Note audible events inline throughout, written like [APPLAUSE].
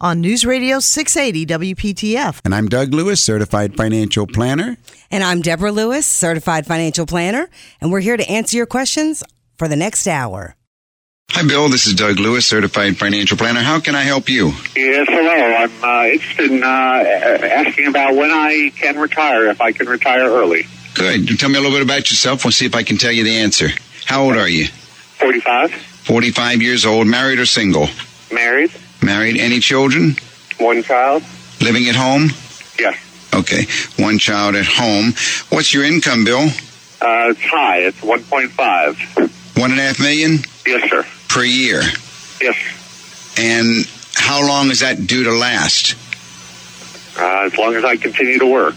on News Radio 680 WPTF. And I'm Doug Lewis, certified financial planner. And I'm Deborah Lewis, certified financial planner, and we're here to answer your questions for the next hour. Hi, Bill. This is Doug Lewis, certified financial planner. How can I help you? Yes, hello. I'm uh, interested in uh, asking about when I can retire, if I can retire early. Good. Tell me a little bit about yourself. We'll see if I can tell you the answer. How old are you? 45, 45 years old, married or single? married, Married. Any children? one child. Living at home? Yes. Okay. One child at home. What's your income, Bill? Uh, it's high. It's 1.5. One and a half million Yes, sir. per year. Yes. And how long is that due to last? Uh, as long as I continue to work.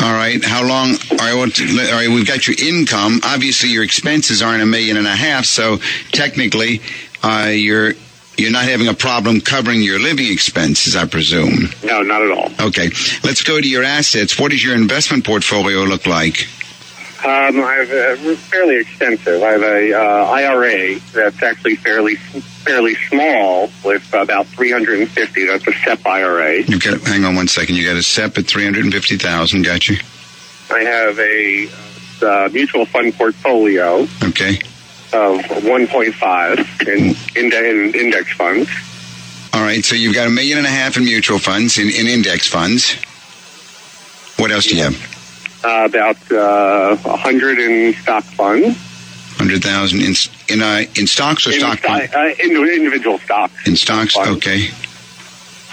All right. How long? All right. Well, all right. We've got your income. Obviously, your expenses aren't a million and a half. So technically, uh, you're you're not having a problem covering your living expenses, I presume. No, not at all. Okay. Let's go to your assets. What does your investment portfolio look like? Um, I have uh, fairly extensive. I have a uh, IRA that's actually fairly fairly small with about 350. That's a SEP IRA. You got. Hang on one second. You got a SEP at three hundred and fifty thousand. Got you. I have a uh, mutual fund portfolio Okay. Of 1.5 in, in, in index funds. All right. So you've got a million and a half in mutual funds, in, in index funds. What else do you have? Uh, about uh, 100 in stock funds. Hundred thousand in in uh, in stocks or In, stock fund? uh, in, individual stocks. In stocks. funds. Okay.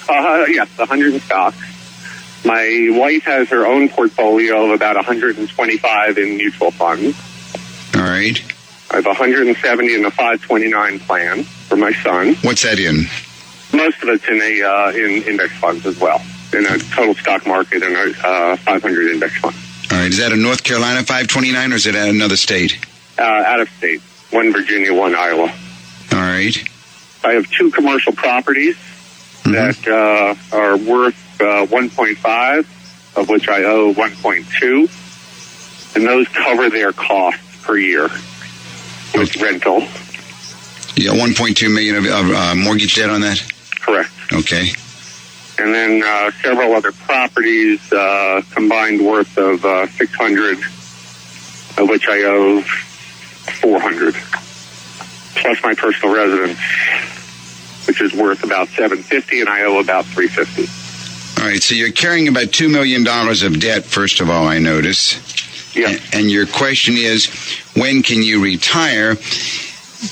Uh, yes, 100 in stocks. My wife has her own portfolio of about 125 in mutual funds. All right. I have 170 in the 529 plan for my son. What's that in? Most of it's in a uh, in index funds as well, in a total stock market and a uh, 500 index fund. All right. Is that a North Carolina 529 or is it at another state? Uh, out of state, one Virginia, one Iowa. All right. I have two commercial properties Mhm. that uh, are worth uh, 1.5, of which I owe 1.2, and those cover their costs per year with rental. Got 1.2 million of, of uh, mortgage debt on that? Correct. Okay. And then uh, several other properties uh, combined worth of uh, 600, of which I owe 400, plus my personal residence, which is worth about 750, and I owe about 350. All right. So you're carrying about $2 million of debt, first of all, I notice. Yeah. And your question is, when can you retire?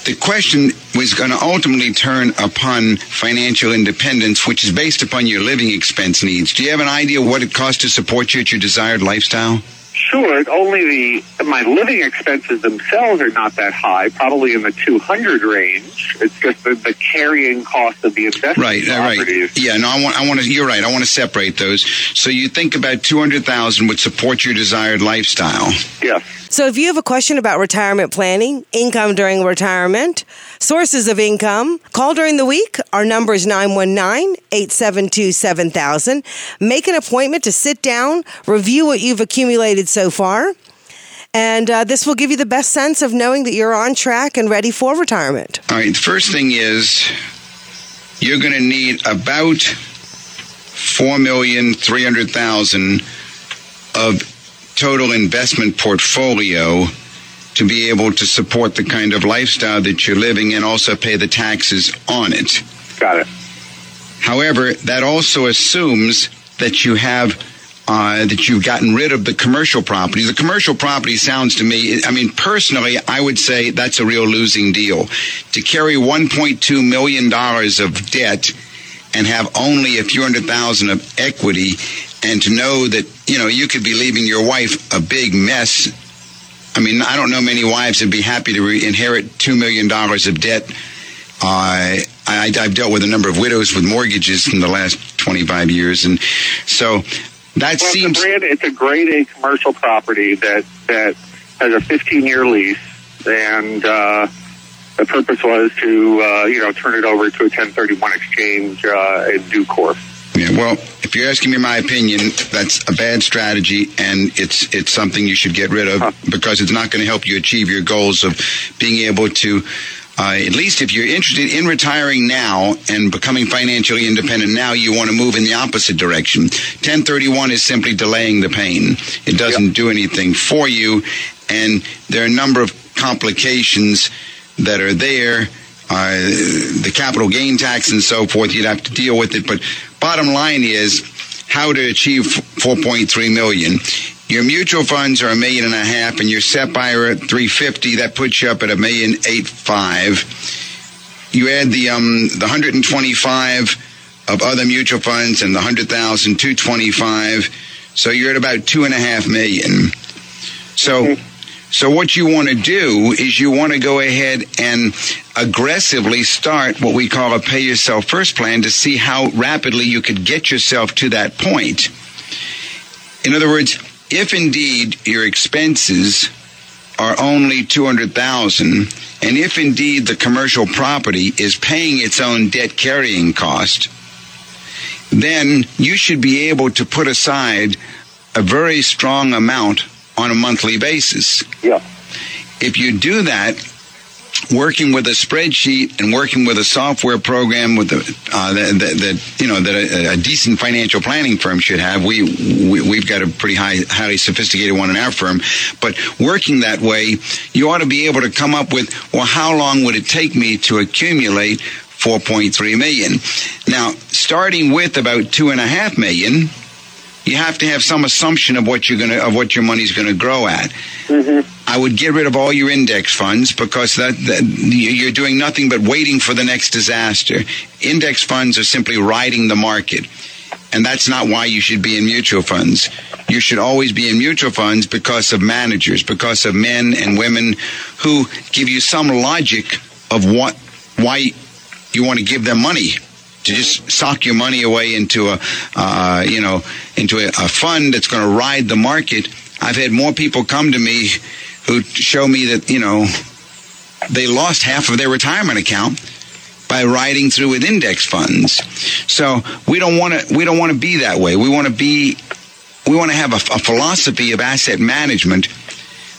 The question was going to ultimately turn upon financial independence, which is based upon your living expense needs. Do you have an idea what it costs to support you at your desired lifestyle? Sure, only the my living expenses themselves are not that high, probably in the 200 range. It's just the, the carrying cost of the investment Right, uh, right. Yeah, no, I want, I want to. You're right. I want to separate those. So you think about two hundred thousand would support your desired lifestyle. Yes. So if you have a question about retirement planning, income during retirement, sources of income, call during the week. Our number is 919-872-7000. Make an appointment to sit down, review what you've accumulated so far. And uh, this will give you the best sense of knowing that you're on track and ready for retirement. All right. The first thing is you're going to need about four million three hundred thousand of total investment portfolio to be able to support the kind of lifestyle that you're living and also pay the taxes on it. Got it. However, that also assumes that you have uh, that you've gotten rid of the commercial property. The commercial property sounds to me, I mean, personally, I would say that's a real losing deal. To carry $1.2 million of debt and have only a few hundred thousand of equity and to know that, you know, you could be leaving your wife a big mess. I mean, I don't know many wives would be happy to re- inherit $2 million of debt. Uh, I, I've dealt with a number of widows with mortgages in the last 25 years. And so that Well, seems. it's, a grade, it's a grade A commercial property that that has a 15 year lease, and uh, the purpose was to uh, you know turn it over to a 1031 exchange uh, in due course. Yeah, well, if you're asking me my opinion, that's a bad strategy, and it's it's something you should get rid of because it's not going to help you achieve your goals of being able to. Uh, at least if you're interested in retiring now and becoming financially independent now, you want to move in the opposite direction. 1031 is simply delaying the pain. It doesn't do anything for you, and there are a number of complications that are there. Uh, the capital gain tax and so forth, you'd have to deal with it. But bottom line is how to achieve 4.3 million. Your mutual funds are a million and a half, and your SEP IRA at 350. That puts you up at a million eight five. You add the um the 125 of other mutual funds and the 100,000, 225. So you're at about two and a half million. So. So what you want to do is you want to go ahead and aggressively start what we call a pay yourself first plan to see how rapidly you could get yourself to that point. In other words, if indeed your expenses are only 200,000 and if indeed the commercial property is paying its own debt carrying cost, then you should be able to put aside a very strong amount on a monthly basis. Yeah. If you do that, working with a spreadsheet and working with a software program with the, uh, that, that, that you know that a, a decent financial planning firm should have. We, we we've got a pretty high, highly sophisticated one in our firm, but working that way, you ought to be able to come up with well, how long would it take me to accumulate 4.3 million? Now, starting with about two and a half million, you have to have some assumption of what you're gonna of what your money's gonna grow at. Mm-hmm. I would get rid of all your index funds because that, that you're doing nothing but waiting for the next disaster. Index funds are simply riding the market. And that's not why you should be in mutual funds. You should always be in mutual funds because of managers, because of men and women who give you some logic of what why you want to give them money to just sock your money away into a uh, you know into a, a fund that's going to ride the market. I've had more people come to me who show me that you know they lost half of their retirement account by riding through with index funds. So we don't want to we don't want to be that way. We want to be we want to have a, a philosophy of asset management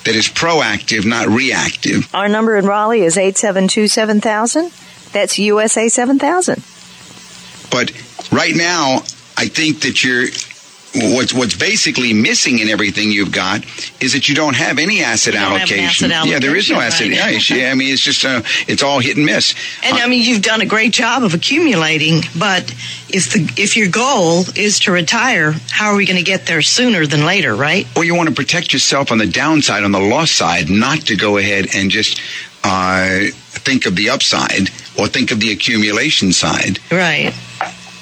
that is proactive, not reactive. Our number in Raleigh is 872 7000. That's USA 7000. But right now, I think that you're what's what's basically missing in everything you've got is that you don't have any asset have an allocation. Yeah, there is no asset. right. Yeah, I mean, it's just uh, it's all hit and miss. And I mean, you've done a great job of accumulating, but if the if your goal is to retire, how are we going to get there sooner than later, right? Or you want to protect yourself on the downside, on the loss side, not to go ahead and just uh, think of the upside or think of the accumulation side. Right.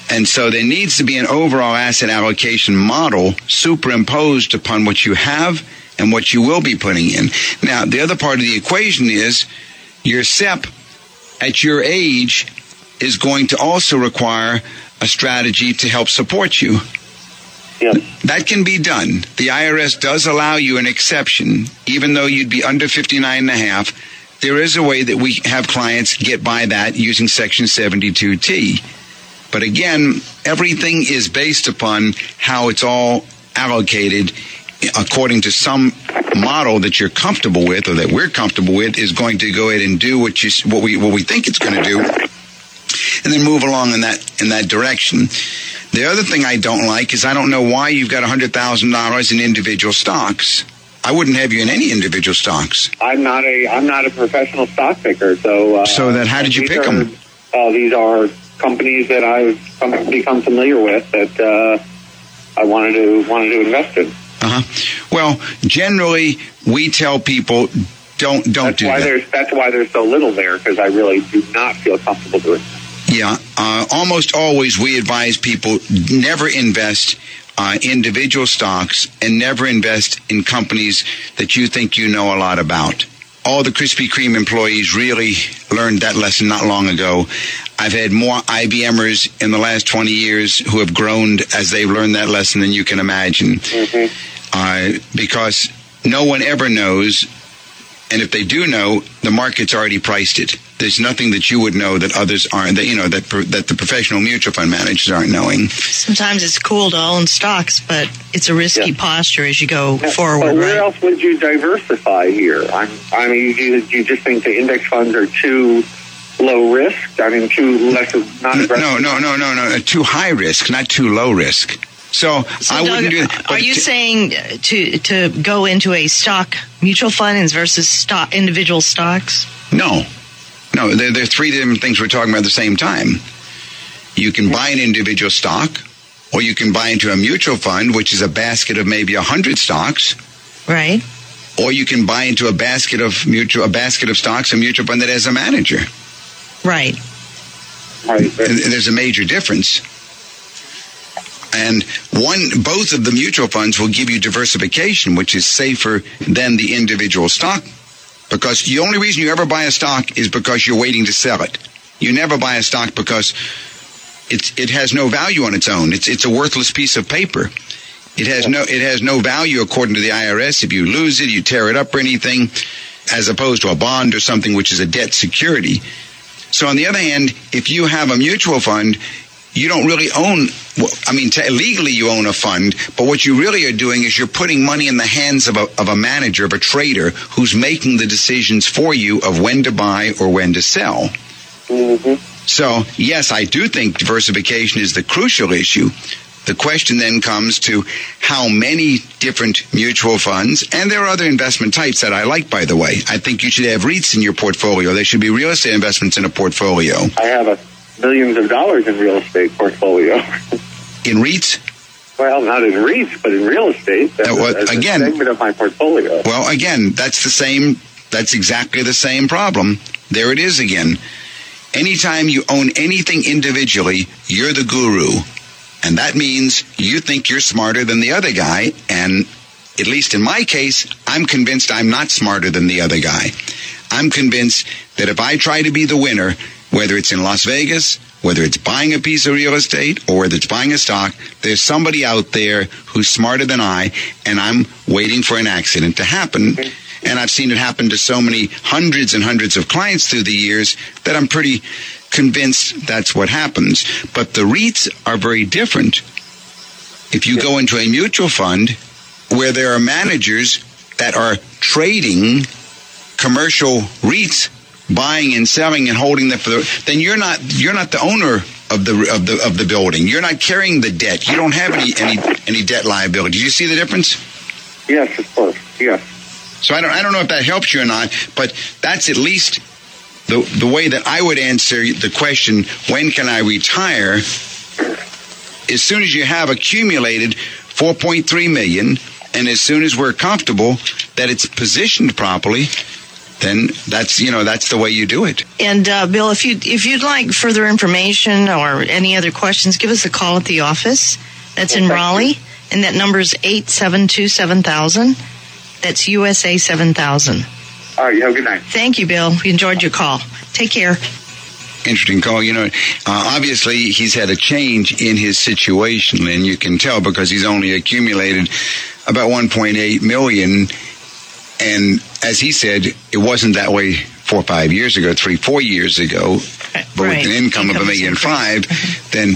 And so there needs to be an overall asset allocation model superimposed upon what you have and what you will be putting in. Now, the other part of the equation is your SEP at your age is going to also require a strategy to help support you. Yeah. That can be done. The IRS does allow you an exception, even though you'd be under 59 and a half. There is a way that we have clients get by that using Section 72T. But again, everything is based upon how it's all allocated according to some model that you're comfortable with or that we're comfortable with is going to go ahead and do what you what we what we think it's going to do and then move along in that in that direction. The other thing I don't like is I don't know why you've got $100,000 in individual stocks. I wouldn't have you in any individual stocks. I'm not a I'm not a professional stock picker, so uh, So then how did you pick are- 'em? Uh, these are companies that I've come, become familiar with that uh, I wanted to wanted to invest in. Uh huh. Well, generally, we tell people don't don't that's do why that. There's, that's why there's so little there because I really do not feel comfortable doing. That. Yeah, uh, almost always we advise people never invest uh, individual stocks and never invest in companies that you think you know a lot about. All the Krispy Kreme employees really learned that lesson not long ago. I've had more IBMers in the last 20 years who have groaned as they've learned that lesson than you can imagine. Mm-hmm. Uh, because no one ever knows, and if they do know, the market's already priced it. There's nothing that you would know that others aren't, that, you know, that, that the professional mutual fund managers aren't knowing. Sometimes it's cool to own stocks, but it's a risky Yeah. posture as you go But forward, where right? else would you diversify here? I'm, I mean, you, you just think the index funds are too low risk? I mean, too less of not aggressive. No, no, no, no, no. Too high risk, not too low risk. So, So, I wouldn't do that. Are you t- saying uh, to to go into a stock mutual funds versus stock individual stocks? No. No, there, there are three different things we're talking about at the same time. You can buy an individual stock, or you can buy into a mutual fund, which is a basket of maybe a hundred stocks, Right. or you can buy into a basket of mutual a basket of stocks, a mutual fund that has a manager. Right. Right. And there's a major difference. And one, both of the mutual funds will give you diversification, which is safer than the individual stock. Because the only reason you ever buy a stock is because you're waiting to sell it. You never buy a stock because it's, it has no value on its own. It's, it's a worthless piece of paper. It has no, it has no value according to the IRS. If you lose it, you tear it up or anything, as opposed to a bond or something which is a debt security. So on the other hand, if you have a mutual fund, you don't really own. Well, I mean, t- legally you own a fund, but what you really are doing is you're putting money in the hands of a, of a manager, of a trader, who's making the decisions for you of when to buy or when to sell. hmm So yes, I do think diversification is the crucial issue. The question then comes to how many different mutual funds, and there are other investment types that I like, by the way. I think you should have REITs in your portfolio. There should be real estate investments in a portfolio. I have a millions of dollars in real estate portfolio. In REITs, well, not in REITs, but in real estate. As, Uh, well, as again- a segment of my portfolio. well, again, that's the same, that's exactly the same problem. There it is again. Anytime you own anything individually, you're the guru. And that means you think you're smarter than the other guy. And at least in my case, I'm convinced I'm not smarter than the other guy. I'm convinced that if I try to be the winner, whether it's in Las Vegas, whether it's buying a piece of real estate or whether it's buying a stock, there's somebody out there who's smarter than I, and I'm waiting for an accident to happen. And I've seen it happen to so many hundreds and hundreds of clients through the years that I'm pretty convinced that's what happens. But the REITs are very different. If you go into a mutual fund where there are managers that are trading commercial REITs, buying and selling and holding them for the, then you're not you're not the owner of the of the of the building. You're not carrying the debt. You don't have any any any debt liability. Do you see the difference? Yes, of course. Yes. So I don't I don't know if that helps you or not, but that's at least the the way that I would answer the question, when can I retire? As soon as you have accumulated 4.3 million and as soon as we're comfortable that it's positioned properly, then that's you know that's the way you do it. And uh, Bill, if you if you'd like further information or any other questions, give us a call at the office. That's in Okay. Raleigh, and that number is eight seven two seven thousand. That's USA seven thousand. All right. You have a good night. Thank you, Bill. We enjoyed your call. Take care. interesting call. You know, uh, obviously he's had a change in his situation, and you can tell because he's only accumulated about 1.8 million. And as he said, it wasn't that way four or five years ago, three, four years ago. Uh, but Right. with an income of a Income's million five, increased. then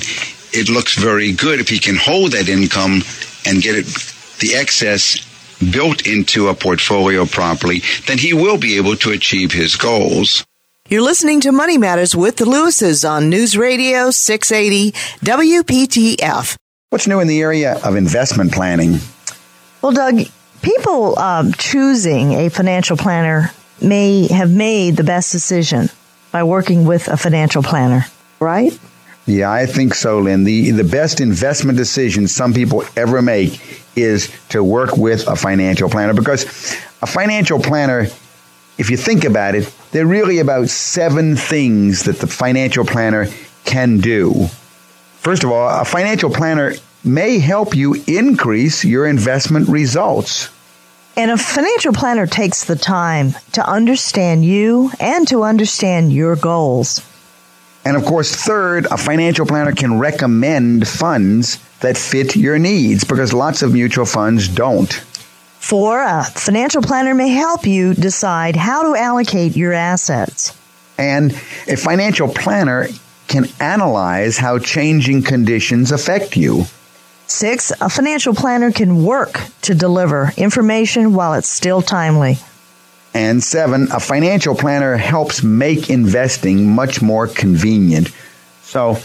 it looks very good if he can hold that income and get it the excess built into a portfolio properly, then he will be able to achieve his goals. You're listening to Money Matters with the Lewises on News Radio 680 WPTF. What's new in the area of investment planning? Well, Doug, people um, choosing a financial planner may have made the best decision by working with a financial planner, right? Yeah, I think so, Lynn. The the best investment decision some people ever make is to work with a financial planner because a financial planner, if you think about it, there are really about seven things that the financial planner can do. First of all, a financial planner may help you increase your investment results. And a financial planner takes the time to understand you and to understand your goals. And of course, third, a financial planner can recommend funds that fit your needs because lots of mutual funds don't. Four, a financial planner may help you decide how to allocate your assets. And a financial planner can analyze how changing conditions affect you. Six, a financial planner can work to deliver information while it's still timely. And seven, a financial planner helps make investing much more convenient. So,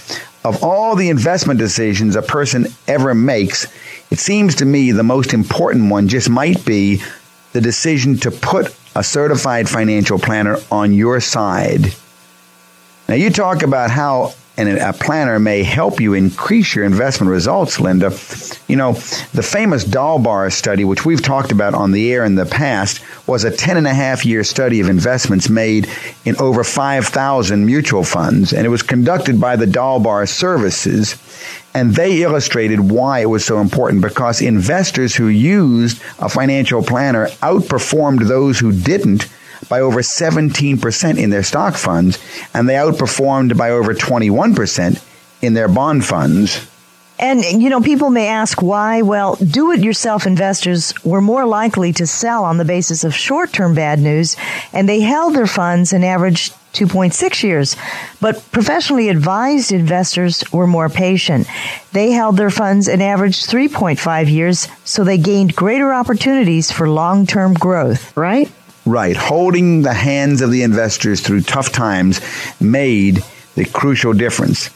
of all the investment decisions a person ever makes, it seems to me the most important one just might be the decision to put a certified financial planner on your side. Now, you talk about how and a planner may help you increase your investment results, Linda. You know, the famous Dalbar study, which we've talked about on the air in the past, was a 10 and a half year study of investments made in over 5,000 mutual funds, and it was conducted by the Dalbar Services. And they illustrated why it was so important because investors who used a financial planner outperformed those who didn't by over 17% in their stock funds, and they outperformed by over 21% in their bond funds. And, you know, people may ask why. Well, do it yourself investors were more likely to sell on the basis of short term bad news, and they held their funds an average 2.6 years. But professionally advised investors were more patient. They held their funds an average 3.5 years, so they gained greater opportunities for long term growth, right? Right. Holding the hands of the investors through tough times made the crucial difference.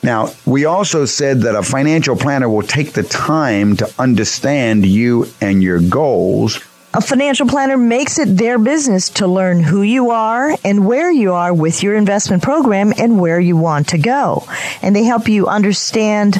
Now, we also said that a financial planner will take the time to understand you and your goals. A financial planner makes it their business to learn who you are and where you are with your investment program and where you want to go. And they help you understand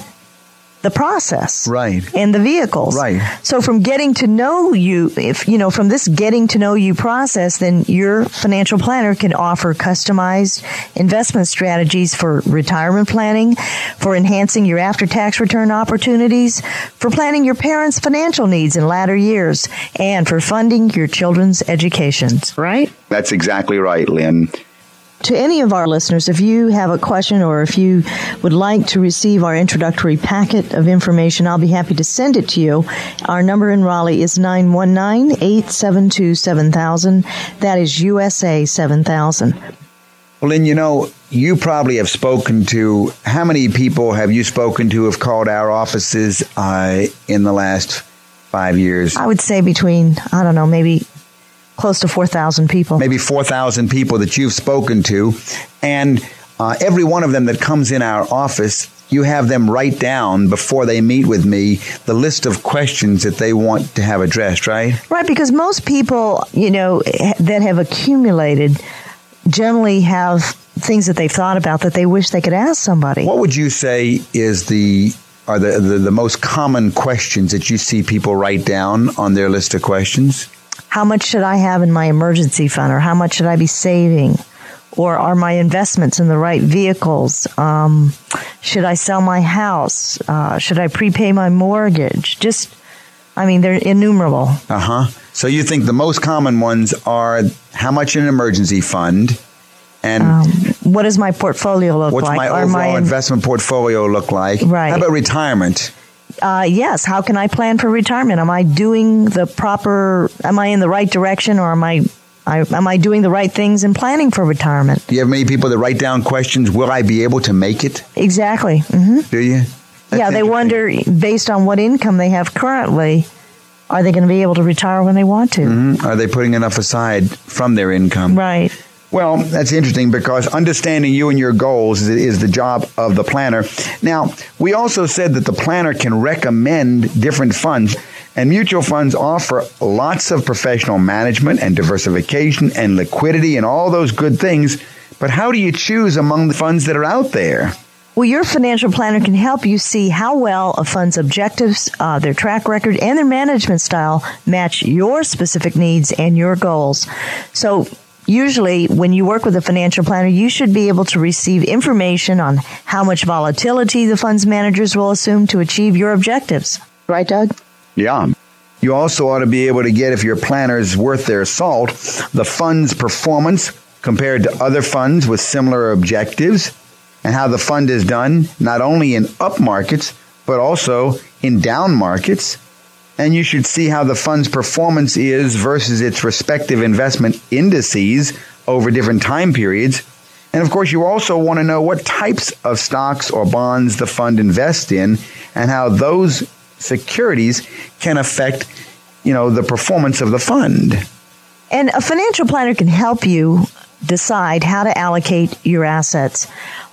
the process right. and the vehicles. Right. So from getting to know you if you know from this getting to know you process then your financial planner can offer customized investment strategies for retirement planning for enhancing your after tax return opportunities for planning your parents financial needs in latter years and for funding your children's educations. Right? That's exactly right lynn to any of our listeners, if you have a question or if you would like to receive our introductory packet of information, I'll be happy to send it to you. Our number in Raleigh is 919 872 7000. That is USA 7000. Well, Lynn, you know, you probably have spoken to how many people have you spoken to have called our offices uh, in the last five years? I would say between, I don't know, maybe close to 4,000 people. Maybe 4,000 people that you've spoken to. And uh, every one of them that comes in our office, you have them write down before they meet with me the list of questions that they want to have addressed, right? Right, because most people, you know, that have accumulated generally have things that they've thought about that they wish they could ask somebody. What would you say is the are the, the, the most common questions that you see people write down on their list of questions? How much should I have in my emergency fund or how much should I be saving? Or are my investments in the right vehicles? Um, should I sell my house? Uh, should I prepay my mortgage? Just, I mean, they're innumerable. Uh huh. So you think the most common ones are how much in an emergency fund? And um, what does my portfolio look what's like? What's my overall my investment portfolio look like? Right. How about retirement? Uh, yes, how can I plan for retirement? Am I doing the proper? Am I in the right direction, or am I? I am I doing the right things in planning for retirement? Do you have many people that write down questions? Will I be able to make it? Exactly. Mm-hmm. Do you? That's yeah, they wonder based on what income they have currently, are they going to be able to retire when they want to? Mm-hmm. Are they putting enough aside from their income? Right. Well, that's interesting because understanding you and your goals is, the job of the planner. Now, we also said that the planner can recommend different funds, and mutual funds offer lots of professional management and diversification and liquidity and all those good things. But how do you choose among the funds that are out there? Well, your financial planner can help you see how well a fund's objectives, uh, their track record, and their management style match your specific needs and your goals. So, usually when you work with a financial planner, you should be able to receive information on how much volatility the fund's managers will assume to achieve your objectives. Right, Doug? Yeah. You also ought to be able to get, if your planner is worth their salt, the fund's performance compared to other funds with similar objectives and how the fund is done, not only in up markets, but also in down markets. And you should see how the fund's performance is versus its respective investment indices over different time periods. And of course, you also want to know what types of stocks or bonds the fund invests in and how those securities can affect, you know, the performance of the fund. And a financial planner can help you decide how to allocate your assets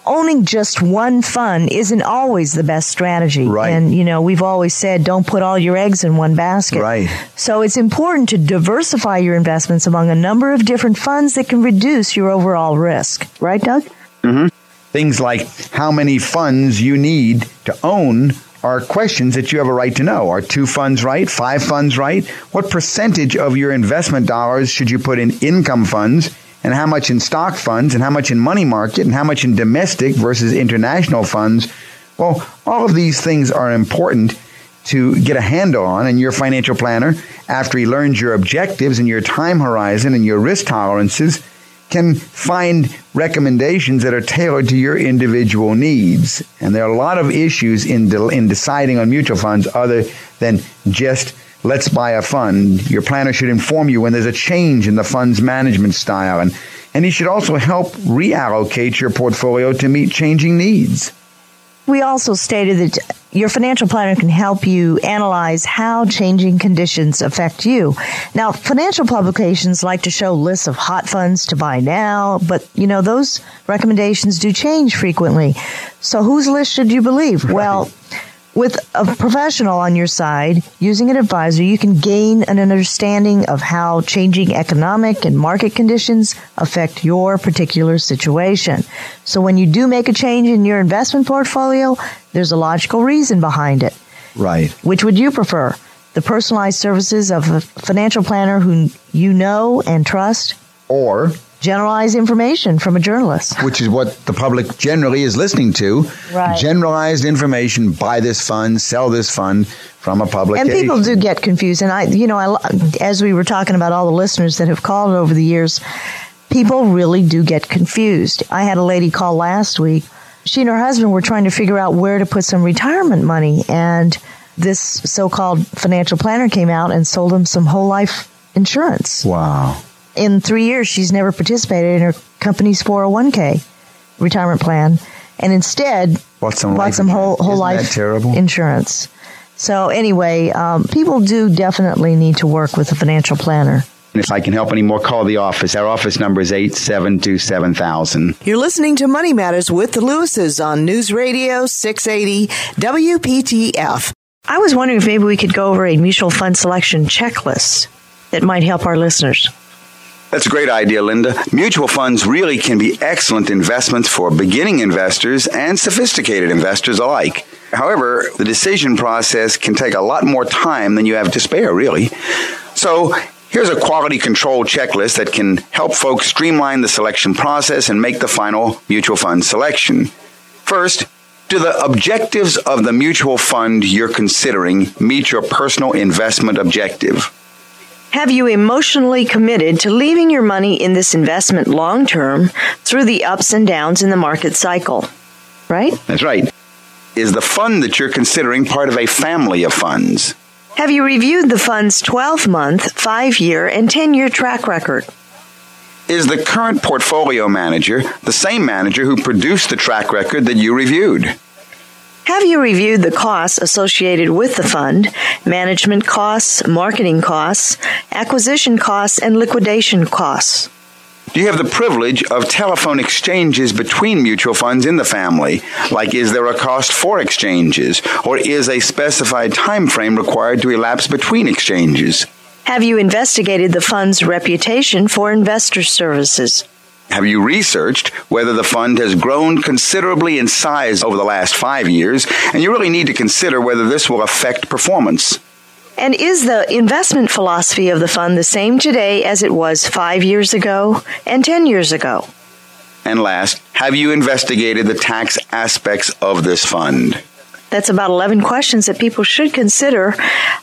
owning just one fund isn't always the best strategy. Right. And, you know, we've always said don't put all your eggs in one basket. Right. So it's important to diversify your investments among a number of different funds that can reduce your overall risk. Right, Doug? Mm-hmm. Things like how many funds you need to own are questions that you have a right to know. Are two funds right? Five funds right? What percentage of your investment dollars should you put in income funds? And how much in stock funds and how much in money market and how much in domestic versus international funds. Well, all of these things are important to get a handle on and your financial planner after he learns your objectives and your time horizon and your risk tolerances can find recommendations that are tailored to your individual needs. And there are a lot of issues in de- in deciding on mutual funds other than just let's buy a fund. Your planner should inform you when there's a change in the fund's management style and and he should also help reallocate your portfolio to meet changing needs. We also stated that your financial planner can help you analyze how changing conditions affect you. Now, financial publications like to show lists of hot funds to buy now, but you know, those recommendations do change frequently. So whose list should you believe? Right. With a professional on your side, using an advisor, you can gain an understanding of how changing economic and market conditions affect your particular situation. So when you do make a change in your investment portfolio, there's a logical reason behind it. Right. Which would you prefer? The personalized services of a financial planner who you know and trust? Or generalized information from a journalist. Which is what the public generally is listening to. Right. Generalized information, buy this fund, sell this fund from a public. And people do get confused. And I, you know, I, as we were talking about all the listeners that have called over the years, people really do get confused. I had a lady call last week. She and her husband were trying to figure out where to put some retirement money. And this so called financial planner came out and sold them some whole life insurance. Wow in three years, she's never participated in her company's 401k retirement plan, and instead bought some, bought some whole, whole life insurance. So anyway, um, people do definitely need to work with a financial planner. If I can help any more, call the office. Our office number is 8727 You're listening to Money Matters with the Lewises on News Radio 680 WPTF. I was wondering if maybe we could go over a mutual fund selection checklist that might help our listeners. That's a great idea, Linda. Mutual funds really can be excellent investments for beginning investors and sophisticated investors alike. However, the decision process can take a lot more time than you have to spare, really. So, here's a quality control checklist that can help folks streamline the selection process and make the final mutual fund selection. First, do the objectives of the mutual fund you're considering meet your personal investment objective? Have you emotionally committed to leaving your money in this investment long term through the ups and downs in the market cycle? Right? That's right. Is the fund that you're considering part of a family of funds? Have you reviewed the fund's 12 month, 5 year, and 10 year track record? Is the current portfolio manager the same manager who produced the track record that you reviewed? Have you reviewed the costs associated with the fund, management costs, marketing costs, acquisition costs, and liquidation costs? Do you have the privilege of telephone exchanges between mutual funds in the family? Like, is there a cost for exchanges? Or is a specified time frame required to elapse between exchanges? Have you investigated the fund's reputation for investor services? Have you researched whether the fund has grown considerably in size over the last five years? And you really need to consider whether this will affect performance. And is the investment philosophy of the fund the same today as it was five years ago and 10 years ago? And last, have you investigated the tax aspects of this fund? That's about 11 questions that people should consider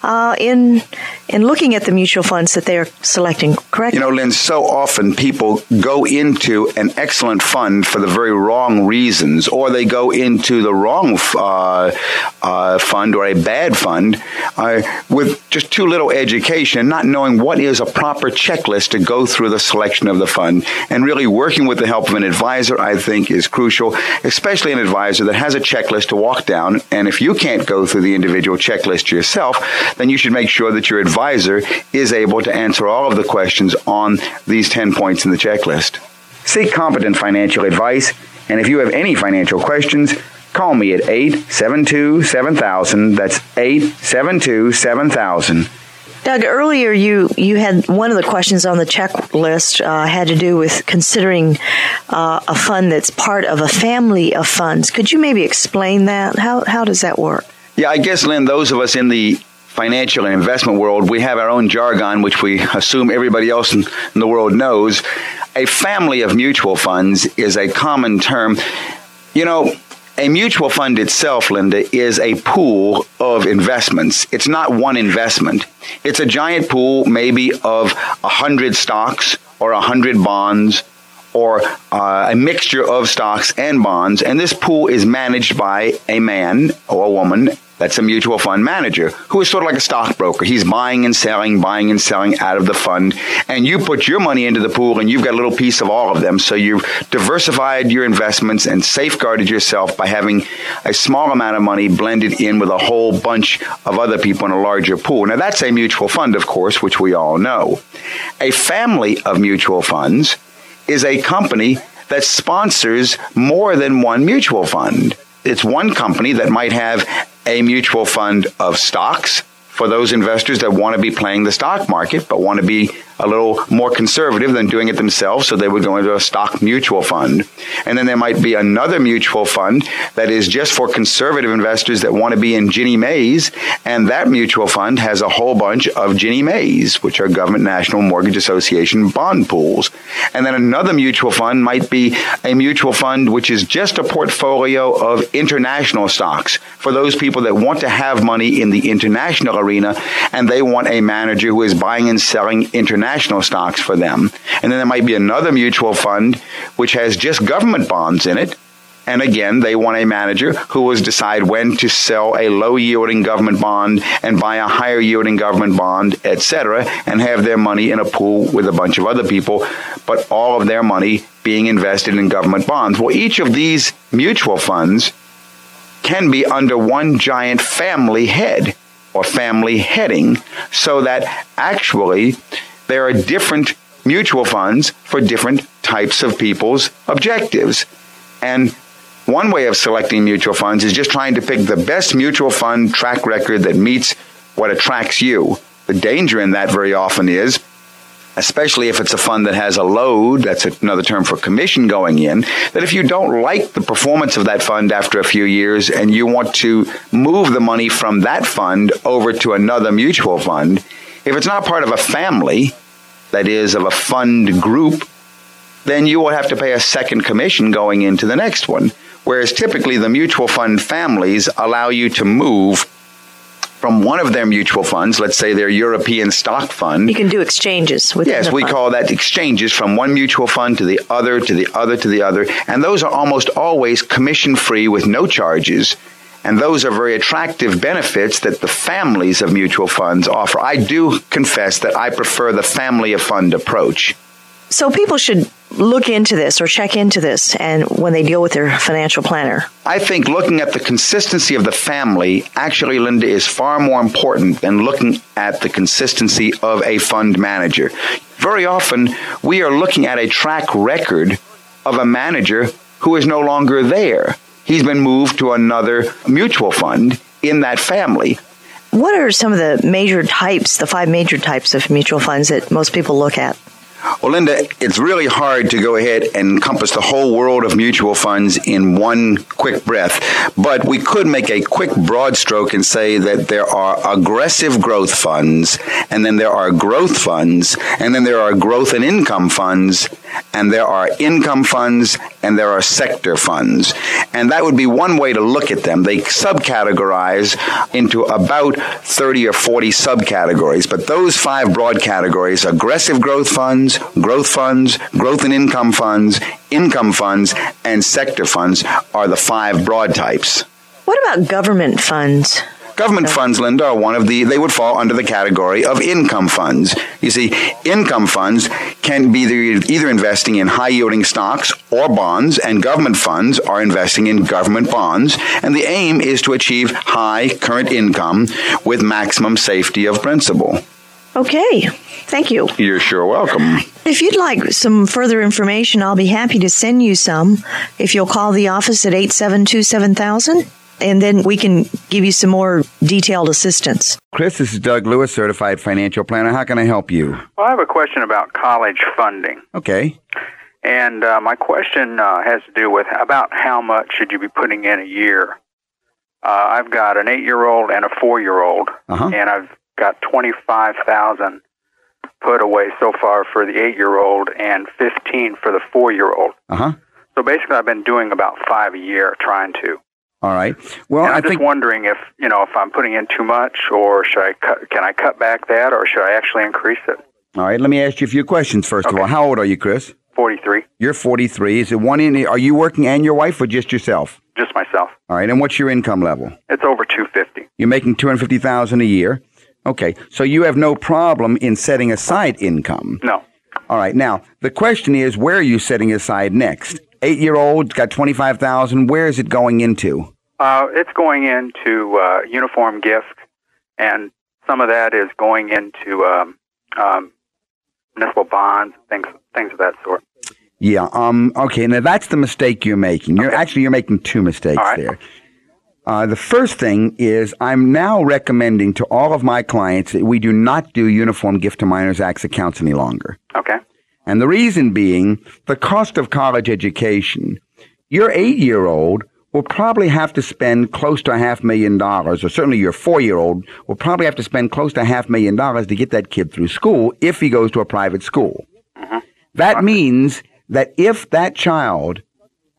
uh, in in looking at the mutual funds that they are selecting, correct? You know, Lynn, so often people go into an excellent fund for the very wrong reasons, or they go into the wrong uh, uh, fund or a bad fund uh, with just too little education, not knowing what is a proper checklist to go through the selection of the fund. And really working with the help of an advisor, I think, is crucial, especially an advisor that has a checklist to walk down and if you can't go through the individual checklist yourself, then you should make sure that your advisor is able to answer all of the questions on these 10 points in the checklist. Seek competent financial advice, and if you have any financial questions, call me at 872 7000. That's 872 7000. Doug, earlier you, you had one of the questions on the checklist uh, had to do with considering uh, a fund that's part of a family of funds. Could you maybe explain that? How, how does that work? Yeah, I guess, Lynn, those of us in the financial and investment world, we have our own jargon, which we assume everybody else in, in the world knows. A family of mutual funds is a common term. You know, a mutual fund itself, Linda, is a pool of investments. It's not one investment. It's a giant pool, maybe of a hundred stocks or a hundred bonds or uh, a mixture of stocks and bonds. And this pool is managed by a man or a woman that's a mutual fund manager who is sort of like a stockbroker. He's buying and selling, buying and selling out of the fund. And you put your money into the pool and you've got a little piece of all of them. So you've diversified your investments and safeguarded yourself by having a small amount of money blended in with a whole bunch of other people in a larger pool. Now that's a mutual fund, of course, which we all know. A family of mutual funds is a company that sponsors more than one mutual fund. It's one company that might have a mutual fund of stocks for those investors that want to be playing the stock market but want to be a little more conservative than doing it themselves, so they would go into a stock mutual fund. And then there might be another mutual fund that is just for conservative investors that want to be in Ginnie Maes, and that mutual fund has a whole bunch of Ginnie Maes, which are Government National Mortgage Association bond pools. And then another mutual fund might be a mutual fund which is just a portfolio of international stocks for those people that want to have money in the international arena and they want a manager who is buying and selling international international stocks for them. And then there might be another mutual fund which has just government bonds in it. And again, they want a manager who will decide when to sell a low yielding government bond and buy a higher yielding government bond, etc., and have their money in a pool with a bunch of other people, but all of their money being invested in government bonds. Well, each of these mutual funds can be under one giant family head or family heading so that actually there are different mutual funds for different types of people's objectives. And one way of selecting mutual funds is just trying to pick the best mutual fund track record that meets what attracts you. The danger in that very often is, especially if it's a fund that has a load, that's another term for commission going in, that if you don't like the performance of that fund after a few years and you want to move the money from that fund over to another mutual fund, if it's not part of a family, that is, of a fund group, then you will have to pay a second commission going into the next one. Whereas typically the mutual fund families allow you to move from one of their mutual funds, let's say their European stock fund. You can do exchanges with Yes, we call that exchanges from one mutual fund to the other, to the other, to the other. And those are almost always commission free with no charges. And those are very attractive benefits that the families of mutual funds offer. I do confess that I prefer the family of fund approach. So people should look into this or check into this and when they deal with their financial planner. I think looking at the consistency of the family actually Linda is far more important than looking at the consistency of a fund manager. Very often we are looking at a track record of a manager who is no longer there he's been moved to another mutual fund in that family. What are some of the major types, the five major types of mutual funds that most people look at? Well, Linda, it's really hard to go ahead and encompass the whole world of mutual funds in one quick breath, but we could make a quick broad stroke and say that there are aggressive growth funds, and then there are growth funds, and then there are growth and income funds, and there are income funds, and there are sector funds. And that would be one way to look at them. They subcategorize into about 30 or 40 subcategories, but those five broad categories aggressive growth funds, growth funds, growth and income funds, income funds, and sector funds are the five broad types. What about government funds? Government funds, Linda, are one of the, they would fall under the category of income funds. You see, income funds can be either, either investing in high yielding stocks or bonds, and government funds are investing in government bonds. And the aim is to achieve high current income with maximum safety of principal. Okay, thank you. You're sure welcome. If you'd like some further information, I'll be happy to send you some if you'll call the office at 872 7000 and then we can give you some more detailed assistance. Chris, this is Doug Lewis, certified financial planner. How can I help you? Well, I have a question about college funding. Okay. And uh, my question uh, has to do with about how much should you be putting in a year? Uh, I've got an eight-year-old and a four-year-old, Uh-huh. and I've got twenty-five thousand put away so far for the eight-year-old and fifteen for the four-year-old. Uh huh. So basically, I've been doing about five a year, trying to. All right. Well, and I'm I just think wondering if you know if I'm putting in too much, or should I cut? Can I cut back that, or should I actually increase it? All right, let me ask you a few questions first of all. How old are you, Chris? Forty-three, You're 43. Is it one in? Are you working and your wife, or just yourself? just myself. All right, and what's your income level? It's over two fifty. You're making 250,000 a year. Okay, so you have no problem in setting aside income. No. All right, now the question is, where are you setting aside next? Eight-year-old got 25,000. Where is it going into? Uh, it's going into uh, uniform gift, and some of that is going into um, um, municipal bonds, things things of that sort. Yeah. Um. Okay. Now that's the mistake you're making. You're actually you're making two mistakes right. there. Uh, the first thing is I'm now recommending to all of my clients that we do not do uniform gift to minors acts accounts any longer. Okay. And the reason being the cost of college education. Your eight year old will probably have to spend close to a half million dollars, or certainly your four year old will probably have to spend close to a half million dollars to get that kid through school if he goes to a private school. That means that if that child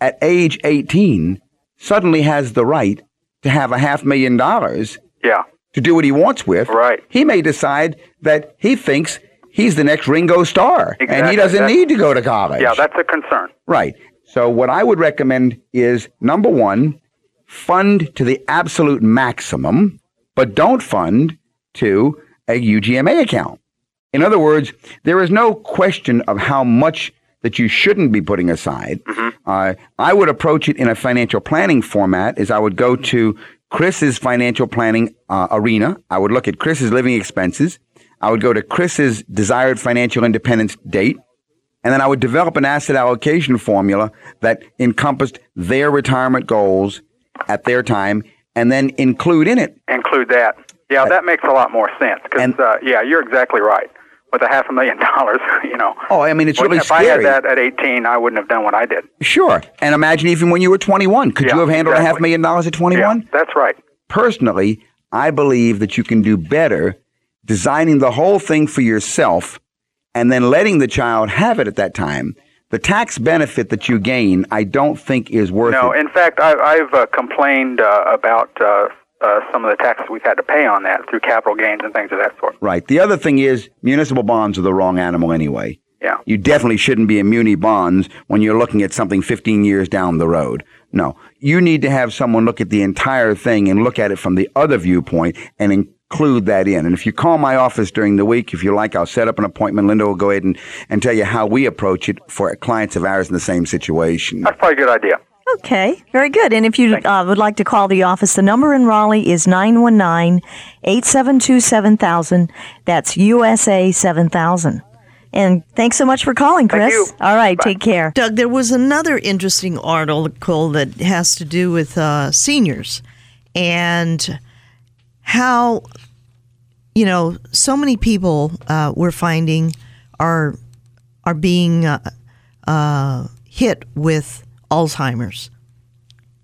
at age 18 suddenly has the right to have a half million dollars Yeah. to do what he wants with, Right. he may decide that he thinks he's the next Ringo Starr and he doesn't That's- need to go to college. Yeah, that's a concern. right. So what I would recommend is number 1, fund to the absolute maximum, but don't fund to a UGMA account. In other words, there is no question of how much that you shouldn't be putting aside. Uh, I would approach it in a financial planning format. Is I would go to Chris's financial planning uh, arena. I would look at Chris's living expenses. I would go to Chris's desired financial independence date, and then I would develop an asset allocation formula that encompassed their retirement goals at their time, and then include in it Include that. Yeah, that makes a lot more sense. Because uh, yeah, you're exactly right. With a half a million [LAUGHS] dollars, you know. Oh, I mean, it's really if scary. I had that at 18, I wouldn't have done what I did. Sure. And imagine even when you were 21. Could Yeah, you have handled a half million dollars at 21? Yeah, that's right. Personally, I believe that you can do better designing the whole thing for yourself and then letting the child have it at that time. The tax benefit that you gain, I don't think is worth No, it. in fact, I, I've uh, complained uh, about uh, uh, some of the taxes we've had to pay on that through capital gains and things of that sort. right. The other thing is municipal bonds are the wrong animal anyway. Yeah. You definitely shouldn't be in muni bonds when you're looking at something 15 years down the road. No, you need to have someone look at the entire thing and look at it from the other viewpoint and include that in. And if you call my office during the week, if you like, I'll set up an appointment. Linda will go ahead and, and tell you how we approach it for clients of ours in the same situation. That's probably a good idea. Okay, very good. And if you uh, would like to call the office, the number in Raleigh is 919 872 7000. That's USA 7000. And thanks so much for calling, Thank Chris. you. All right, Bye. take care. Doug, there was another interesting article that has to do with uh, seniors and how, you know, so many people uh, we're finding are are being uh, uh, hit with Alzheimer's.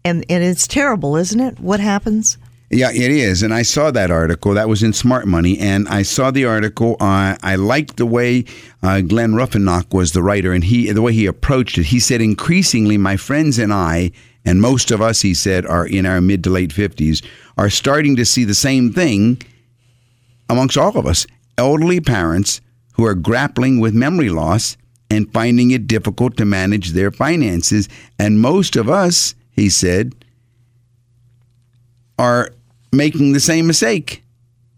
And, and it's terrible, isn't it? What happens? Yeah, it is. And I saw that article. That was in Smart Money. And I saw the article. Uh, I liked the way uh, Glenn Ruffenach was the writer and he the way he approached it. He said, increasingly, my friends and I, and most of us, he said, are in our mid to late 50s, are starting to see the same thing amongst all of us. Elderly parents who are grappling with memory loss and finding it difficult to manage their finances. And most of us, he said, are making the same mistake.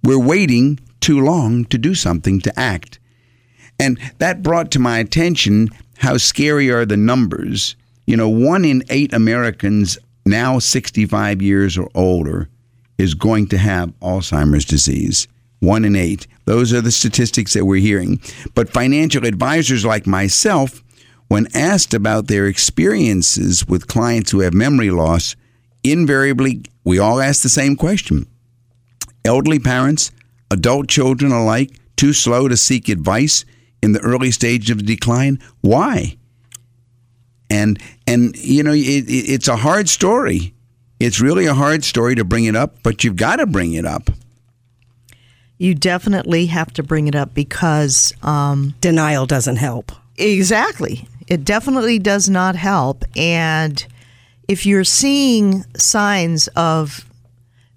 We're waiting too long to do something, to act. And that brought to my attention how scary are the numbers. You know, one in eight Americans now 65 years or older is going to have Alzheimer's disease. One in eight. Those are the statistics that we're hearing. But financial advisors like myself, when asked about their experiences with clients who have memory loss, invariably we all ask the same question. Elderly parents, adult children alike, too slow to seek advice in the early stage of decline? Why? And and you know it, it, it's a hard story. It's really a hard story to bring it up, but you've got to bring it up. You definitely have to bring it up because um, denial doesn't help. Exactly, it definitely does not help, and if you're seeing signs of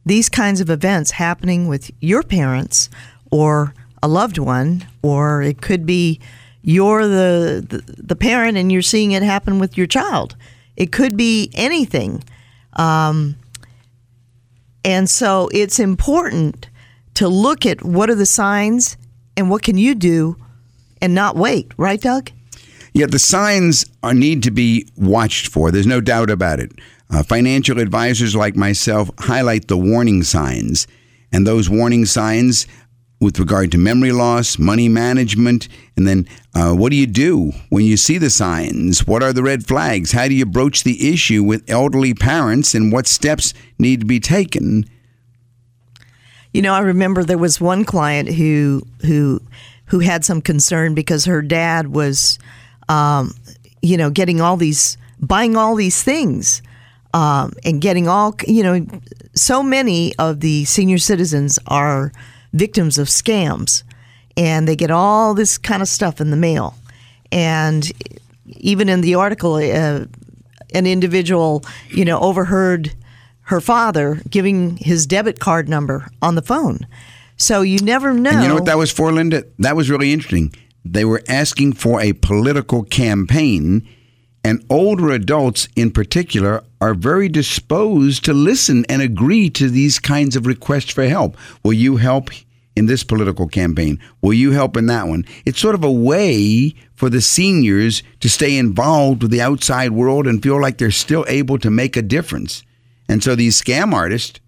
these kinds of events happening with your parents or a loved one, or it could be you're the, the, the parent and you're seeing it happen with your child. It could be anything. Um, and so it's important to look at what are the signs and what can you do and not wait, right, Doug? Yeah, the signs are, need to be watched for. There's no doubt about it. Uh, financial advisors like myself highlight the warning signs, and those warning signs with regard to memory loss, money management, and then uh, what do you do when you see the signs? What are the red flags? How do you broach the issue with elderly parents, and what steps need to be taken? You know, I remember there was one client who who who had some concern because her dad was, um, you know, getting all these, buying all these things, um, and getting all, you know, so many of the senior citizens are victims of scams and they get all this kind of stuff in the mail. And even in the article, uh, an individual, you know, overheard her father giving his debit card number on the phone. So you never know. And you know what that was for, Linda? That was really interesting. They were asking for a political campaign, and older adults in particular are very disposed to listen and agree to these kinds of requests for help. Will you help in this political campaign? Will you help in that one? It's sort of a way for the seniors to stay involved with the outside world and feel like they're still able to make a difference. And so these scam artists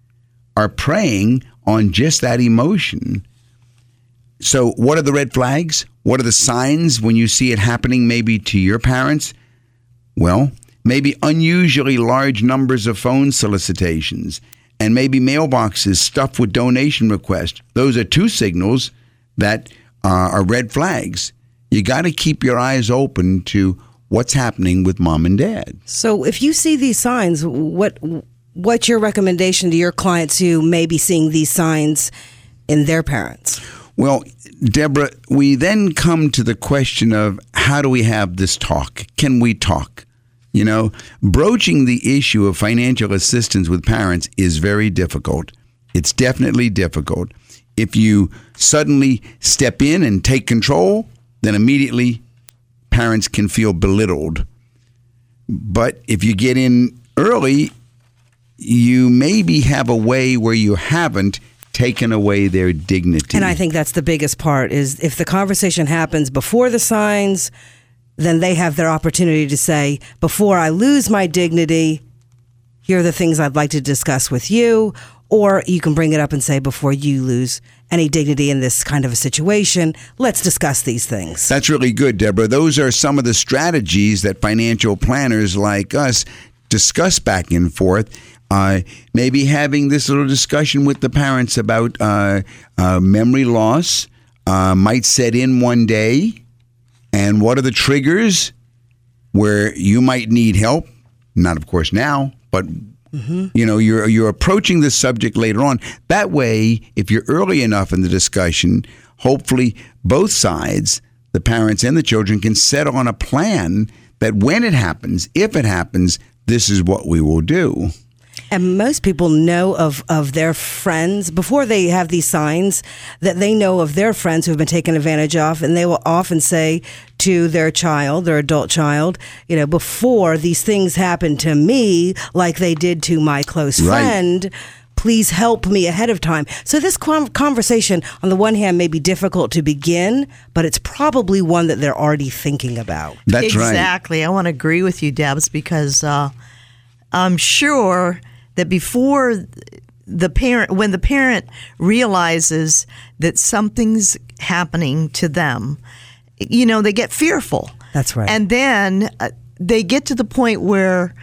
are preying on just that emotion. So, what are the red flags? What are the signs when you see it happening maybe to your parents? Well, maybe unusually large numbers of phone solicitations and maybe mailboxes stuffed with donation requests. Those are two signals that uh, are red flags. You got to keep your eyes open to what's happening with mom and dad. So, if you see these signs, what what's your recommendation to your clients who may be seeing these signs in their parents? Well, Deborah, we then come to the question of how do we have this talk? Can we talk? You know, broaching the issue of financial assistance with parents is very difficult. It's definitely difficult. If you suddenly step in and take control, then immediately parents can feel belittled. But if you get in early, you maybe have a way where you haven't taken away their dignity. And I think that's the biggest part is if the conversation happens before the signs, then they have their opportunity to say, before I lose my dignity, here are the things I'd like to discuss with you. Or you can bring it up and say, before you lose any dignity in this kind of a situation, let's discuss these things. That's really good, Deborah. Those are some of the strategies that financial planners like us discuss back and forth. Uh, maybe having this little discussion with the parents about uh, uh, memory loss uh, might set in one day and what are the triggers where you might need help. Not, of course, now, but you know you're you're approaching this subject later on. That way, if you're early enough in the discussion, hopefully both sides, the parents and the children, can set on a plan that when it happens, if it happens, this is what we will do. And most people know of, of their friends before they have these signs that they know of their friends who have been taken advantage of. And they will often say to their child, their adult child, you know, before these things happen to me, like they did to my close Right. friend, please help me ahead of time. So this conversation, on the one hand, may be difficult to begin, but it's probably one that they're already thinking about. That's right. exactly. I want to agree with you, Debs, because uh, I'm sure that before the parent, when the parent realizes that something's happening to them, you know, they get fearful. That's right. And then uh, they get to the point where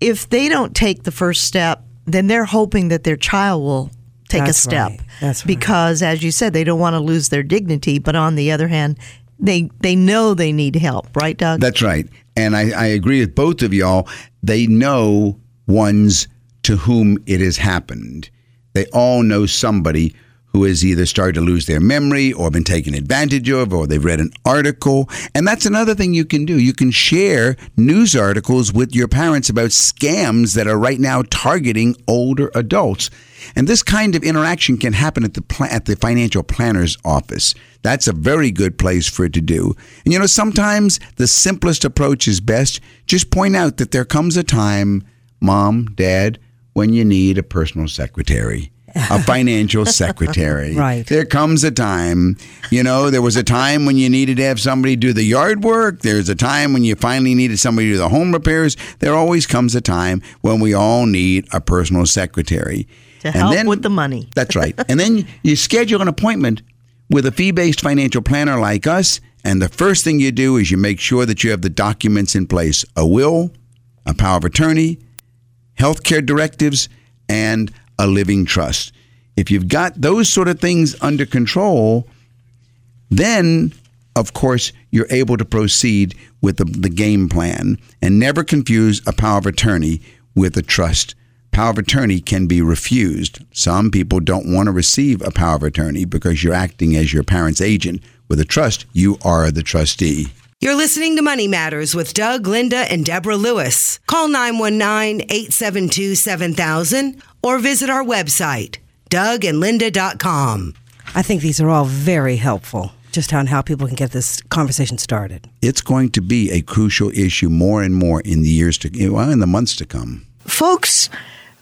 if they don't take the first step, then they're hoping that their child will take That's a step. right. That's right. Because, as you said, they don't want to lose their dignity. But on the other hand, they they know they need help, right, Doug? That's right. And I, I agree with both of y'all. They know ones to whom it has happened. They all know somebody who has either started to lose their memory or been taken advantage of or they've read an article. And that's another thing you can do. You can share news articles with your parents about scams that are right now targeting older adults. And this kind of interaction can happen at the pla- at the financial planner's office. That's a very good place for it to do. And you know, sometimes the simplest approach is best. Just point out that there comes a time, mom, dad, when you need a personal secretary. A [LAUGHS] financial secretary. Right. There comes a time, you know, there was a time when you needed to have somebody do the yard work. There's a time when you finally needed somebody to do the home repairs. There always comes a time when we all need a personal secretary. to And help then- with the money. [LAUGHS] That's right. and then you schedule an appointment with a fee based financial planner like us. And the first thing you do is you make sure that you have the documents in place a will, a power of attorney, healthcare directives, and a living trust. If you've got those sort of things under control, then of course you're able to proceed with the, the game plan and never confuse a power of attorney with a trust. Power of attorney can be refused. Some people don't want to receive a power of attorney because you're acting as your parent's agent. With a trust, you are the trustee. You're listening to Money Matters with Doug, Linda, and Deborah Lewis. Call 919 872 7000 or visit our website, dougandlinda.com. I think these are all very helpful, just on how people can get this conversation started. It's going to be a crucial issue more and more in the years to well, in the months to come. Folks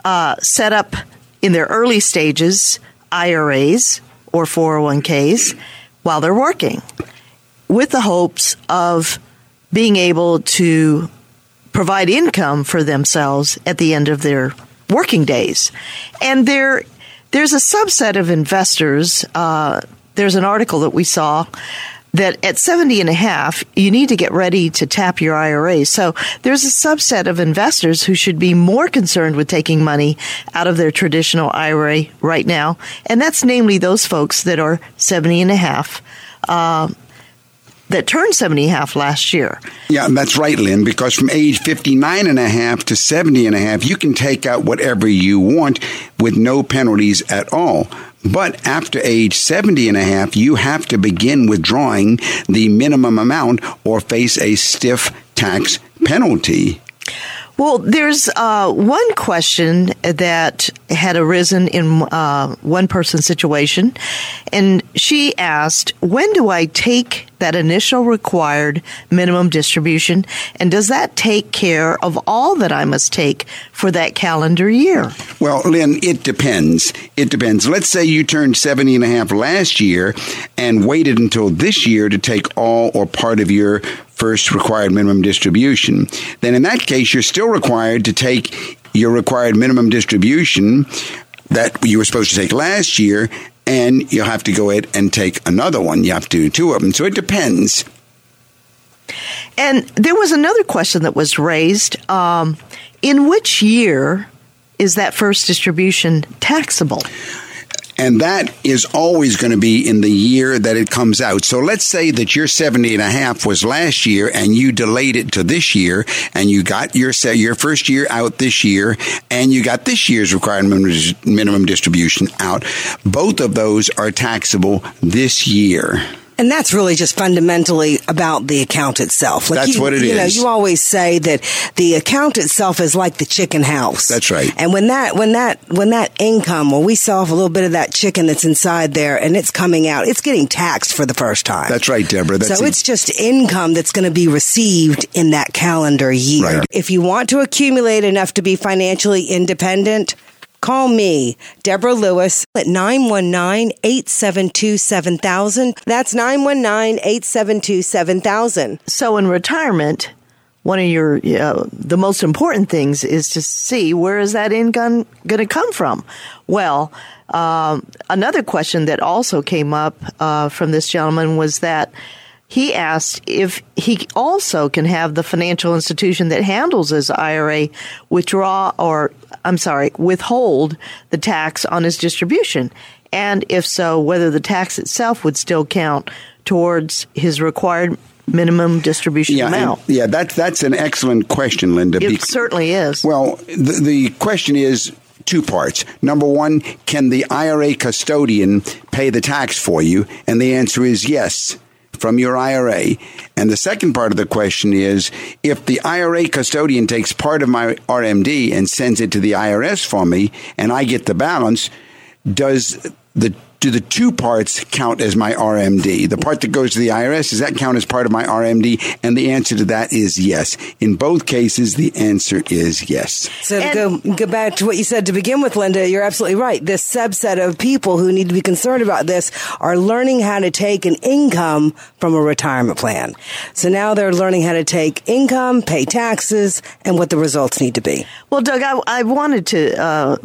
uh, set up in their early stages IRAs or 401ks while they're working with the hopes of being able to provide income for themselves at the end of their working days. And there, there's a subset of investors. Uh, there's an article that we saw that at 70 and a half, you need to get ready to tap your IRA. So there's a subset of investors who should be more concerned with taking money out of their traditional IRA right now. And that's namely those folks that are 70 and a half. Uh, that turned 70 and a half last year. Yeah, that's right, Lynn, because from age 59 and a half to 70 and a half, you can take out whatever you want with no penalties at all. But after age 70 and a half, you have to begin withdrawing the minimum amount or face a stiff tax penalty. Well, there's uh, one question that had arisen in uh, one person's situation, and she asked, When do I take that initial required minimum distribution, and does that take care of all that I must take for that calendar year? Well, Lynn, it depends. It depends. Let's say you turned 70 and a half last year and waited until this year to take all or part of your first required minimum distribution. Then in that case, you're still required to take your required minimum distribution that you were supposed to take last year, and you'll have to go ahead and take another one. You have to do two of them. So it depends. And there was another question that was raised. Um, in which year is that first distribution taxable? And that is always going to be in the year that it comes out. So let's say that your 70 and a half was last year and you delayed it to this year and you got your your first year out this year and you got this year's required minimum distribution out. Both of those are taxable this year. And that's really just fundamentally about the account itself. Like that's you, what it you is. Know, you always say that the account itself is like the chicken house. That's right. And when that when that when that income, when we sell off a little bit of that chicken that's inside there and it's coming out, it's getting taxed for the first time. That's right, Deborah. That's so it's just income that's going to be received in that calendar year. Right. If you want to accumulate enough to be financially independent, Call me, Deborah Lewis, at 919 872 7000. That's 919 872 7000. So in retirement, one of your the most important things is to see where is that income going to come from. Well, um, another question that also came up uh, from this gentleman was that he asked if he also can have the financial institution that handles his IRA withdraw or, I'm sorry, withhold the tax on his distribution. And if so, whether the tax itself would still count towards his required minimum distribution yeah, amount. And, yeah, that's that's an excellent question, Linda. It certainly is. Well, the, the question is two parts. Number one, can the IRA custodian pay the tax for you? And the answer is yes from your IRA. And the second part of the question is if the IRA custodian takes part of my RMD and sends it to the IRS for me and I get the balance, does the do the two parts count as my RMD? The part that goes to the IRS, does that count as part of my RMD? And the answer to that is yes. In both cases, the answer is yes. So to go, go back to what you said to begin with, Linda, you're absolutely right. This subset of people who need to be concerned about this are learning how to take an income from a retirement plan. So now they're learning how to take income, pay taxes, and what the results need to be. Well, Doug, I, I wanted to uh,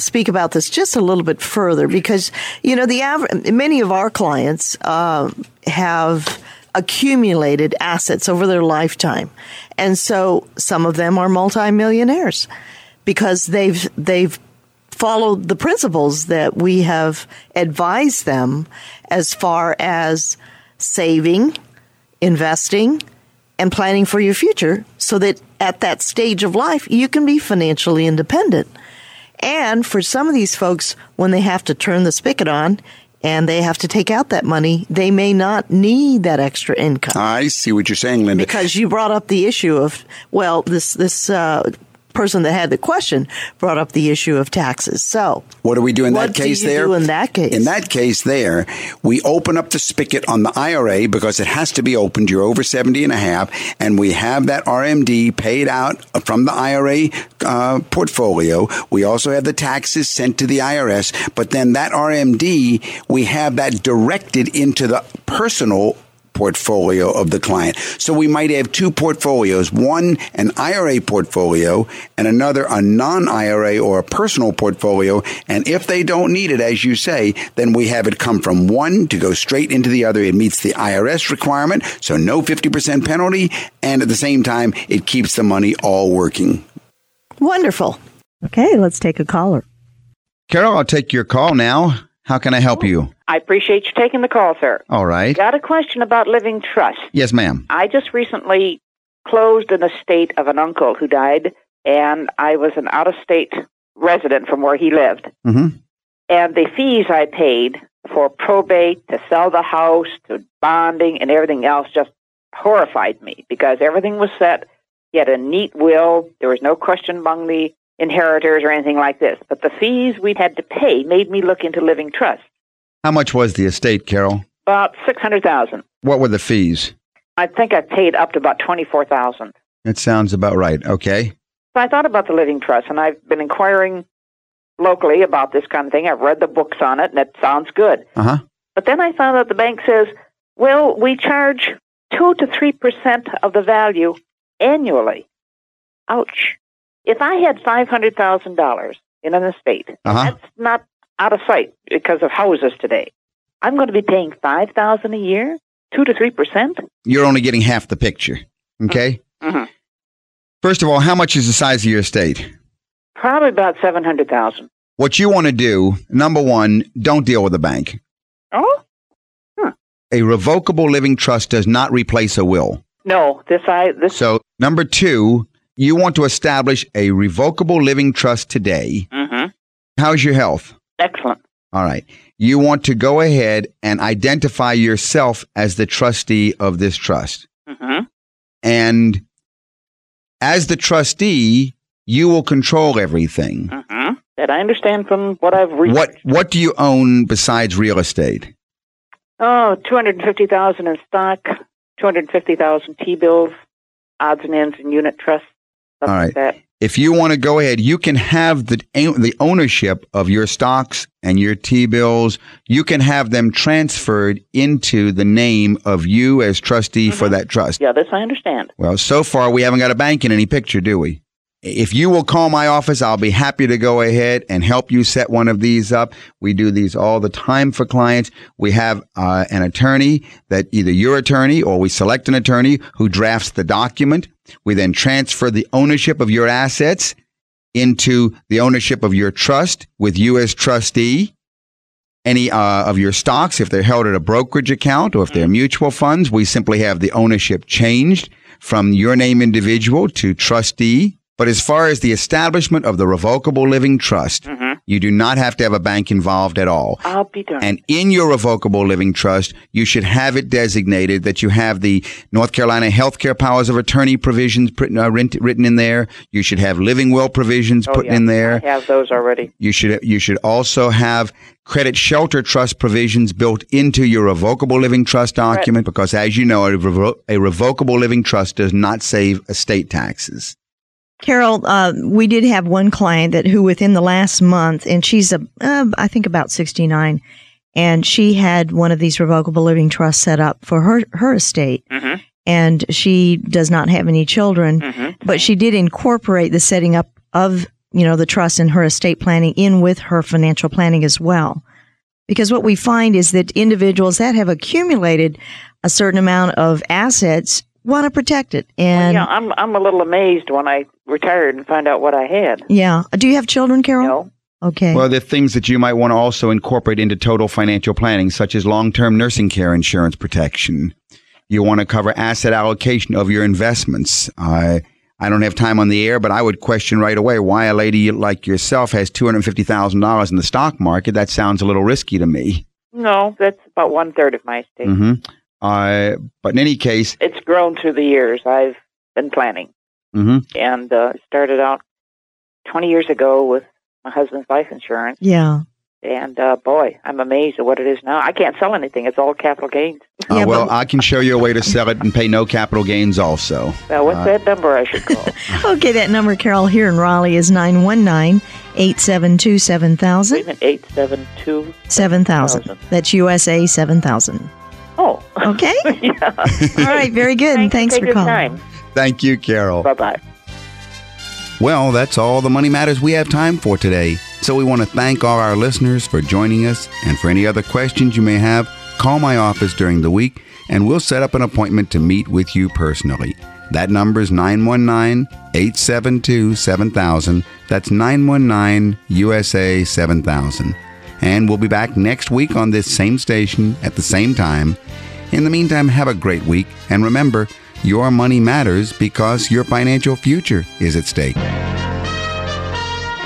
speak about this just a little bit further because you know the many of our clients uh, have accumulated assets over their lifetime, and so some of them are multimillionaires because they've they've followed the principles that we have advised them as far as saving, investing, and planning for your future so that at that stage of life you can be financially independent. And for some of these folks, when they have to turn the spigot on and they have to take out that money, they may not need that extra income. I see what you're saying, Linda. Because you brought up the issue of, well, this, this, uh, person that had the question brought up the issue of taxes. So, what do we do in that case? there, in that case, in that case, there, we open up the spigot on the IRA because it has to be opened. You're over 70 and a half, and we have that RMD paid out from the IRA uh, portfolio. We also have the taxes sent to the IRS, but then that RMD, we have that directed into the personal portfolio of the client. So we might have two portfolios, one an IRA portfolio and another a non-IRA or a personal portfolio. And if they don't need it, as you say, then we have it come from one to go straight into the other. It meets the IRS requirement, so no 50% penalty. And at the same time, it keeps the money all working. Wonderful. Okay, let's take a caller. Carol, I'll take your call now. How can I help you? I appreciate you taking the call, sir. All right. Got a question about living trust. Yes, ma'am. I just recently closed an estate of an uncle who died, and I was an out of state resident from where he lived. Mm-hmm. And the fees I paid for probate, to sell the house, to bonding, and everything else just horrified me because everything was set. He had a neat will. There was no question among the inheritors or anything like this. But the fees we had to pay made me look into living trust. How much was the estate, Carol? About six hundred thousand. What were the fees? I think I paid up to about twenty four thousand. That sounds about right. Okay. So I thought about the living trust, and I've been inquiring locally about this kind of thing. I've read the books on it, and it sounds good. Uh huh. But then I found out the bank says, "Well, we charge two to three percent of the value annually." Ouch! If I had five hundred thousand dollars in an estate, uh-huh. that's not out of sight because of houses today. I'm going to be paying five thousand a year, two to three percent. You're only getting half the picture. Okay. Mm-hmm. First of all, how much is the size of your estate? Probably about seven hundred thousand. What you want to do, number one, don't deal with the bank. Oh A revocable living trust does not replace a will. no, this I this. So, number two, you want to establish a revocable living trust today. hmm How's your health? Excellent. All right. You want to go ahead and identify yourself as the trustee of this trust. hmm And as the trustee, you will control everything. hmm That I understand from what I've read. What what do you own besides real estate? Oh, two hundred fifty thousand in stock, two hundred fifty thousand T bills, odds and ends and unit trusts, stuff All like that. If you want to go ahead, you can have the the ownership of your stocks and your T bills. You can have them transferred into the name of you as trustee for mm-hmm. that trust. Yeah, this I understand. Well, so far we haven't got a bank in any picture, do we? If you will call my office, I'll be happy to go ahead and help you set one of these up. We do these all the time for clients. We have uh, an attorney that either your attorney or we select an attorney who drafts the document. We then transfer the ownership of your assets into the ownership of your trust with you as trustee. Any uh, of your stocks, if they're held at a brokerage account or if they're mutual funds, we simply have the ownership changed from your name individual to trustee. But as far as the establishment of the revocable living trust, you do not have to have a bank involved at all. I'll be done. And in your revocable living trust, you should have it designated that you have the North Carolina healthcare powers of attorney provisions written, uh, written written in there. You should have living will provisions oh, put yeah, in there. I have those already. You should you should also have credit shelter trust provisions built into your revocable living trust document because, as you know, a, revo- a revocable living trust does not save estate taxes. Carol, uh, we did have one client that who within the last month, and she's a, uh, I think about 69, and she had one of these revocable living trusts set up for her, her estate. Mm-hmm. And she does not have any children, Mm-hmm. but she did incorporate the setting up of, you know, the trust and her estate planning in with her financial planning as well. Because what we find is that individuals that have accumulated a certain amount of assets want to protect it. And yeah, I'm I'm a little amazed when I retired and find out what I had. Yeah. Do you have children, Carol? No. Okay. Well, there are things that you might want to also incorporate into total financial planning, such as long term nursing care insurance protection. You want to cover asset allocation of your investments. I I don't have time on the air, but I would question right away why a lady like yourself has two hundred fifty thousand dollars in the stock market. That sounds a little risky to me. No, that's about one third of my estate. hmm Uh, but in any case, It's grown through the years. I've been planning hmm and uh, started out 20 years ago with my husband's life insurance. yeah. And uh, boy, I'm amazed at what it is now. I can't sell anything. It's all capital gains. uh, well, I can show you a way to sell it and pay no capital gains. Also, Now, what's Uh, that number I should call? [LAUGHS] Okay, that number, Carol, here in Raleigh is 919 872 7000. 872. 7000. That's USA 7000. Oh. Okay. [LAUGHS] yeah. All right, very good. and thanks for your calling. time. Thank you, Carol. Bye bye. Well, that's all the money matters we have time for today. So we want to thank all our listeners for joining us. And for any other questions you may have, call my office during the week and we'll set up an appointment to meet with you personally. That number is 919 872 7000. That's 919 USA 7000. And we'll be back next week on this same station at the same time. In the meantime, have a great week. And remember, your money matters because your financial future is at stake.